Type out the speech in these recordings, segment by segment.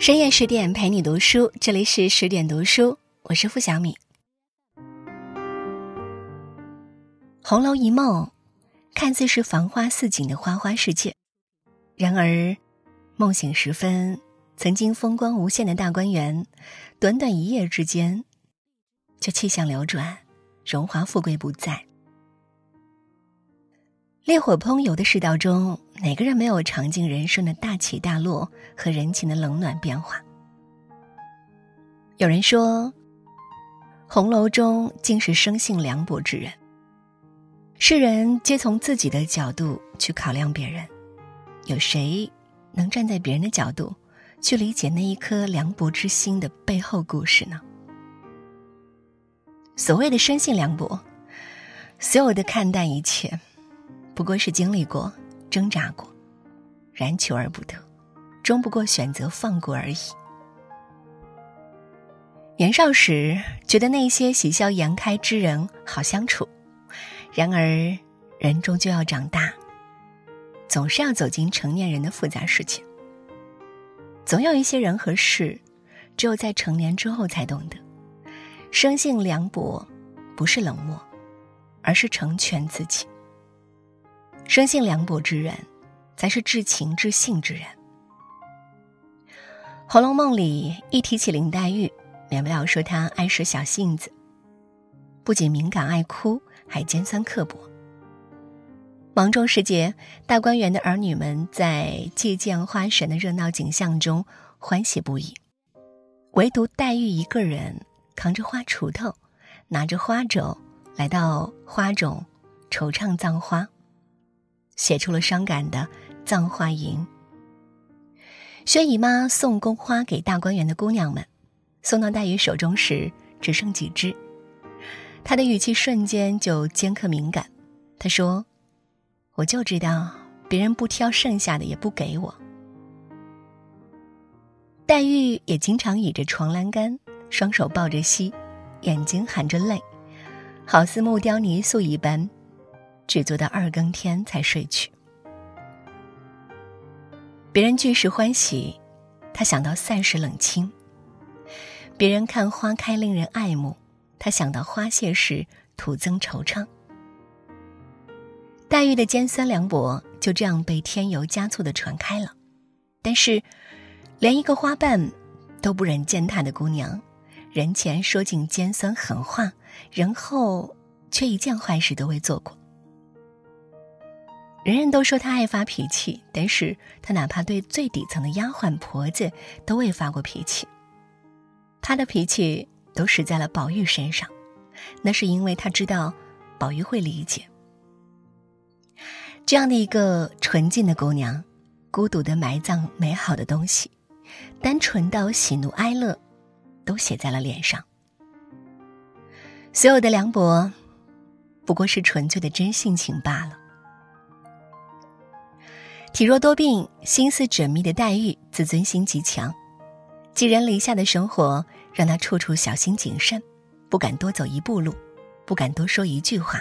深夜十点陪你读书，这里是十点读书，我是付小米。《红楼一梦》看似是繁花似锦的花花世界，然而梦醒时分，曾经风光无限的大观园，短短一夜之间，就气象流转，荣华富贵不在。烈火烹油的世道中，哪个人没有尝尽人生的大起大落和人情的冷暖变化？有人说，红楼中尽是生性凉薄之人。世人皆从自己的角度去考量别人，有谁能站在别人的角度去理解那一颗凉薄之心的背后故事呢？所谓的生性凉薄，所有的看淡一切。不过是经历过、挣扎过，然求而不得，终不过选择放过而已。年少时觉得那些喜笑颜开之人好相处，然而人终究要长大，总是要走进成年人的复杂世界。总有一些人和事，只有在成年之后才懂得，生性凉薄，不是冷漠，而是成全自己。生性凉薄之人，才是至情至性之人。《红楼梦》里一提起林黛玉，免不了说她爱使小性子，不仅敏感爱哭，还尖酸刻薄。芒种时节，大观园的儿女们在祭见花神的热闹景象中欢喜不已，唯独黛玉一个人扛着花锄头，拿着花帚来到花冢，惆怅葬花。写出了伤感的《葬花吟》。薛姨妈送宫花给大观园的姑娘们，送到黛玉手中时只剩几枝，她的语气瞬间就尖刻敏感。她说：“我就知道别人不挑剩下的也不给我。”黛玉也经常倚着床栏杆，双手抱着膝，眼睛含着泪，好似木雕泥塑一般。只做到二更天才睡去。别人聚时欢喜，他想到散时冷清；别人看花开令人爱慕，他想到花谢时徒增惆怅。黛玉的尖酸凉薄就这样被添油加醋的传开了。但是，连一个花瓣都不忍践踏的姑娘，人前说尽尖酸狠话，人后却一件坏事都未做过。人人都说他爱发脾气，但是他哪怕对最底层的丫鬟婆子都未发过脾气。他的脾气都使在了宝玉身上，那是因为他知道宝玉会理解。这样的一个纯净的姑娘，孤独的埋葬美好的东西，单纯到喜怒哀乐，都写在了脸上。所有的凉薄，不过是纯粹的真性情罢了。体弱多病、心思缜密的黛玉，自尊心极强，寄人篱下的生活让她处处小心谨慎，不敢多走一步路，不敢多说一句话。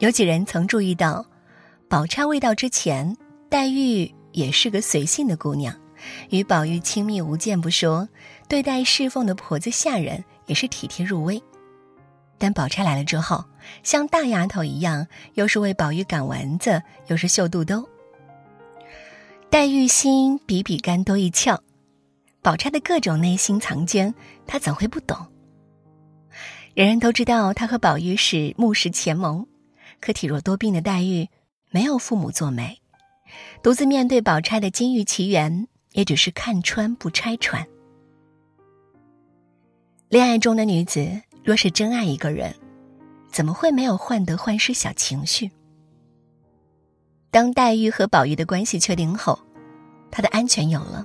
有几人曾注意到，宝钗未到之前，黛玉也是个随性的姑娘，与宝玉亲密无间不说，对待侍奉的婆子下人也是体贴入微。但宝钗来了之后，像大丫头一样，又是为宝玉赶蚊子，又是绣肚兜。黛玉心比比干多一窍，宝钗的各种内心藏奸，她怎会不懂？人人都知道她和宝玉是木石前盟，可体弱多病的黛玉没有父母做媒，独自面对宝钗的金玉奇缘，也只是看穿不拆穿。恋爱中的女子。若是真爱一个人，怎么会没有患得患失小情绪？当黛玉和宝玉的关系确定后，她的安全有了，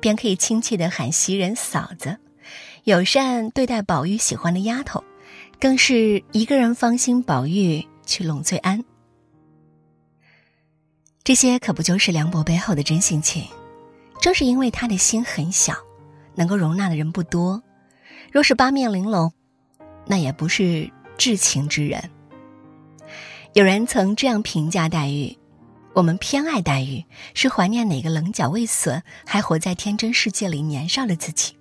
便可以亲切的喊袭人嫂子，友善对待宝玉喜欢的丫头，更是一个人芳心宝玉去拢最安。这些可不就是梁博背后的真性情？正是因为他的心很小，能够容纳的人不多，若是八面玲珑。那也不是至情之人。有人曾这样评价黛玉：我们偏爱黛玉，是怀念哪个棱角未损、还活在天真世界里年少的自己。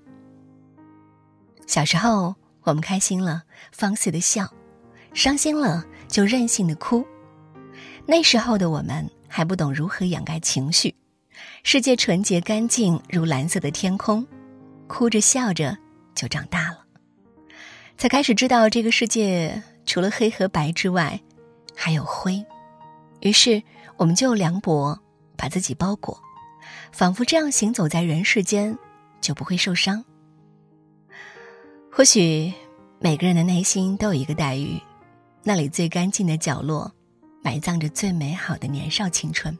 小时候，我们开心了，放肆的笑；伤心了，就任性的哭。那时候的我们还不懂如何掩盖情绪，世界纯洁干净如蓝色的天空，哭着笑着就长大了，才开始知道这个世界除了黑和白之外，还有灰。于是。我们就凉薄，把自己包裹，仿佛这样行走在人世间，就不会受伤。或许每个人的内心都有一个黛玉，那里最干净的角落，埋葬着最美好的年少青春。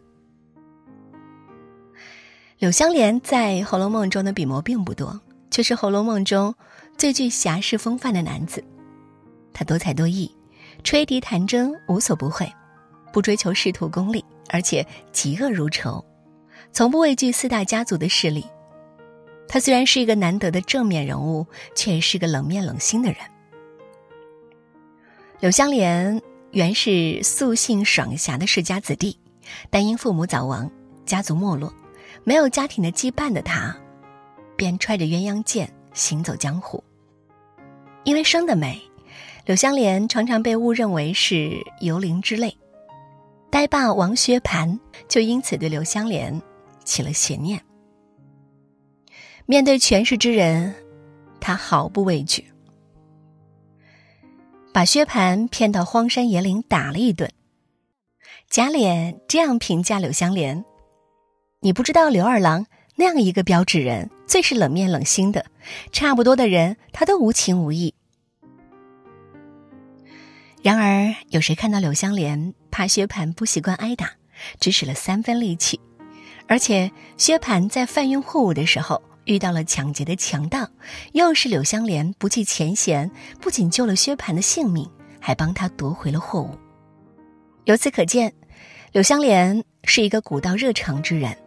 柳湘莲在《红楼梦》中的笔墨并不多，却是《红楼梦》中最具侠士风范的男子。他多才多艺，吹笛弹筝无所不会。不追求仕途功利，而且嫉恶如仇，从不畏惧四大家族的势力。他虽然是一个难得的正面人物，却是个冷面冷心的人。柳湘莲原是素性爽侠的世家子弟，但因父母早亡，家族没落，没有家庭的羁绊的他，便揣着鸳鸯剑行走江湖。因为生得美，柳湘莲常常被误认为是游灵之类。呆霸王薛蟠就因此对柳香莲起了邪念。面对权势之人，他毫不畏惧，把薛蟠骗到荒山野岭打了一顿。贾琏这样评价柳香莲：“你不知道刘二郎那样一个标致人，最是冷面冷心的，差不多的人他都无情无义。”然而，有谁看到柳湘莲怕薛蟠不习惯挨打，只使了三分力气？而且，薛蟠在贩运货物的时候遇到了抢劫的强盗，又是柳湘莲不计前嫌，不仅救了薛蟠的性命，还帮他夺回了货物。由此可见，柳湘莲是一个古道热肠之人。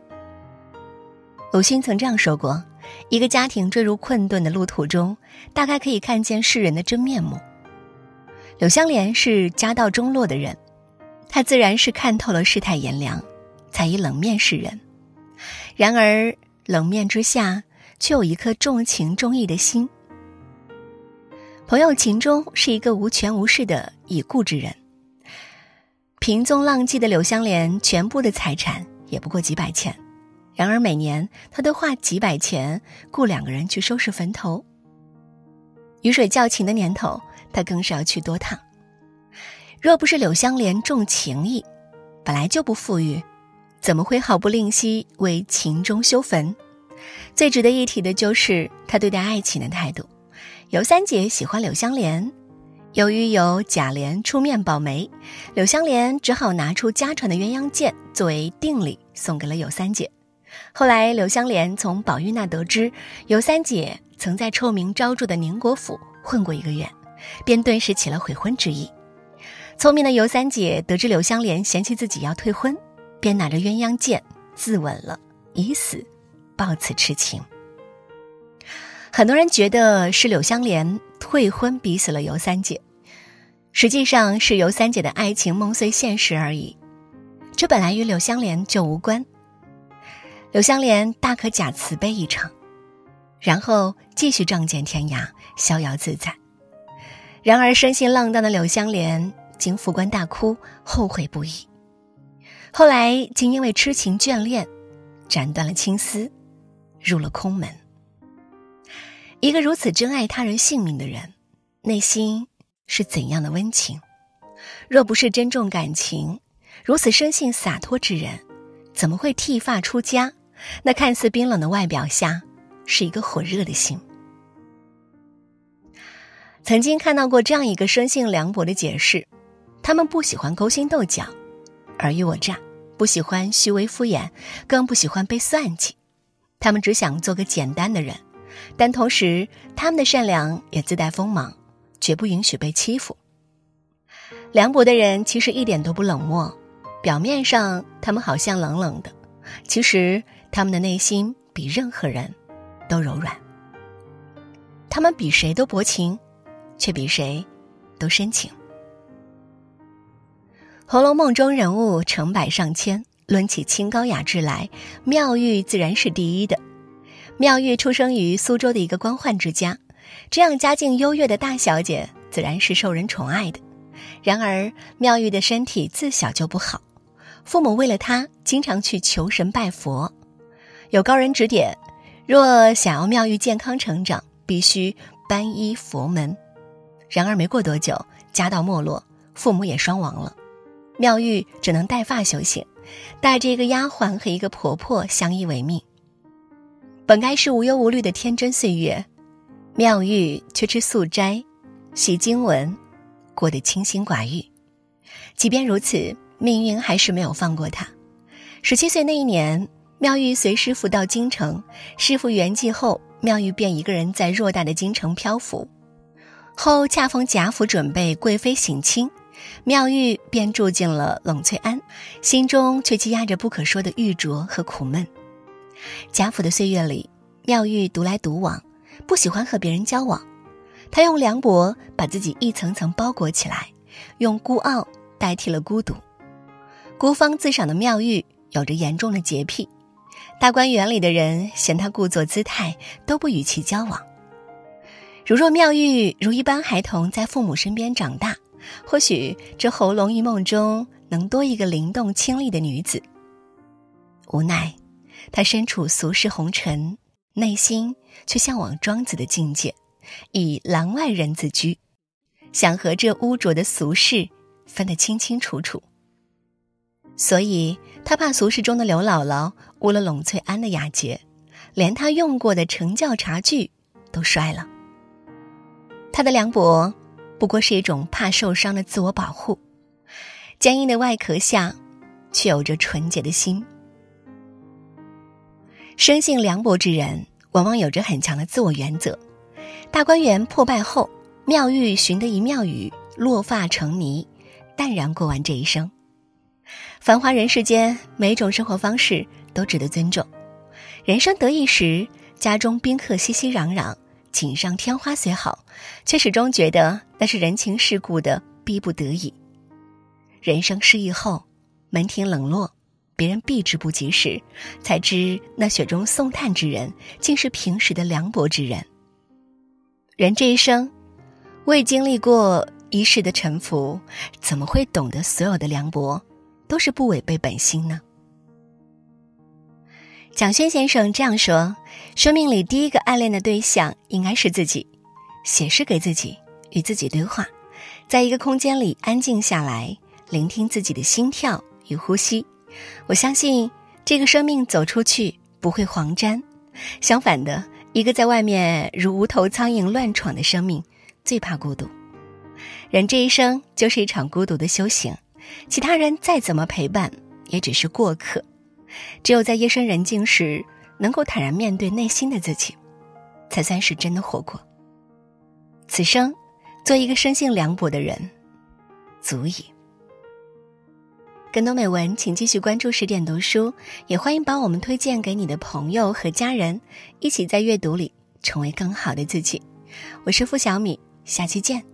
鲁迅曾这样说过：“一个家庭坠入困顿的路途中，大概可以看见世人的真面目。”柳湘莲是家道中落的人，她自然是看透了世态炎凉，才以冷面示人。然而冷面之下，却有一颗重情重义的心。朋友秦钟是一个无权无势的已故之人。平踪浪迹的柳湘莲，全部的财产也不过几百钱，然而每年他都花几百钱雇两个人去收拾坟头。雨水较勤的年头。他更是要去多趟。若不是柳湘莲重情义，本来就不富裕，怎么会毫不吝惜为秦钟修坟？最值得一提的就是他对待爱情的态度。尤三姐喜欢柳湘莲，由于有贾琏出面保媒，柳湘莲只好拿出家传的鸳鸯剑作为定礼送给了尤三姐。后来，柳湘莲从宝玉那得知尤三姐曾在臭名昭著的宁国府混过一个月。便顿时起了悔婚之意。聪明的尤三姐得知柳湘莲嫌弃自己要退婚，便拿着鸳鸯剑自刎了，以死报此痴情。很多人觉得是柳湘莲退婚逼死了尤三姐，实际上是尤三姐的爱情梦碎现实而已。这本来与柳湘莲就无关。柳湘莲大可假慈悲一场，然后继续仗剑天涯，逍遥自在。然而，生性浪荡的柳湘莲经副官大哭，后悔不已。后来，竟因为痴情眷恋，斩断了青丝，入了空门。一个如此珍爱他人性命的人，内心是怎样的温情？若不是珍重感情，如此生性洒脱之人，怎么会剃发出家？那看似冰冷的外表下，是一个火热的心。曾经看到过这样一个生性凉薄的解释：他们不喜欢勾心斗角、尔虞我诈，不喜欢虚伪敷衍，更不喜欢被算计。他们只想做个简单的人，但同时他们的善良也自带锋芒，绝不允许被欺负。凉薄的人其实一点都不冷漠，表面上他们好像冷冷的，其实他们的内心比任何人都柔软。他们比谁都薄情。却比谁都深情。《红楼梦》中人物成百上千，论起清高雅致来，妙玉自然是第一的。妙玉出生于苏州的一个官宦之家，这样家境优越的大小姐，自然是受人宠爱的。然而，妙玉的身体自小就不好，父母为了她，经常去求神拜佛。有高人指点，若想要妙玉健康成长，必须皈依佛门。然而没过多久，家道没落，父母也双亡了，妙玉只能带发修行，带着一个丫鬟和一个婆婆相依为命。本该是无忧无虑的天真岁月，妙玉却吃素斋，习经文，过得清心寡欲。即便如此，命运还是没有放过她。十七岁那一年，妙玉随师傅到京城，师傅圆寂后，妙玉便一个人在偌大的京城漂浮。后恰逢贾府准备贵妃省亲，妙玉便住进了冷翠庵，心中却积压着不可说的郁浊和苦闷。贾府的岁月里，妙玉独来独往，不喜欢和别人交往。她用凉薄把自己一层层包裹起来，用孤傲代替了孤独。孤芳自赏的妙玉有着严重的洁癖，大观园里的人嫌她故作姿态，都不与其交往。如若妙玉如一般孩童在父母身边长大，或许这喉咙一梦中能多一个灵动清丽的女子。无奈。她身处俗世红尘，内心却向往庄子的境界，以廊外人自居，想和这污浊的俗世分得清清楚楚。所以他怕俗世中的刘姥姥污了冷翠庵的雅洁，连他用过的成教茶具都摔了。他的凉薄，不过是一种怕受伤的自我保护，坚硬的外壳下，却有着纯洁的心。生性凉薄之人，往往有着很强的自我原则。大观园破败后，妙玉寻得一妙语，落发成泥，淡然过完这一生。繁华人世间，每种生活方式都值得尊重。人生得意时，家中宾客熙熙攘攘，锦上添花虽好，却始终觉得那是人情世故的逼不得已。人生失意后，门庭冷落。别人避之不及时，才知那雪中送炭之人，竟是平时的凉薄之人。人这一生，未经历过一世的沉浮，怎么会懂得所有的凉薄都是不违背本心呢？蒋勋先生这样说：生命里第一个暗恋的对象应该是自己，写诗给自己，与自己对话，在一个空间里安静下来，聆听自己的心跳与呼吸。我相信，这个生命走出去不会黄沾，相反的，一个在外面如无头苍蝇乱闯的生命，最怕孤独。人这一生就是一场孤独的修行，其他人再怎么陪伴，也只是过客。只有在夜深人静时，能够坦然面对内心的自己，才算是真的活过。此生，做一个生性凉薄的人，足矣。更多美文，请继续关注十点读书，也欢迎把我们推荐给你的朋友和家人，一起在阅读里成为更好的自己。我是付小米，下期见。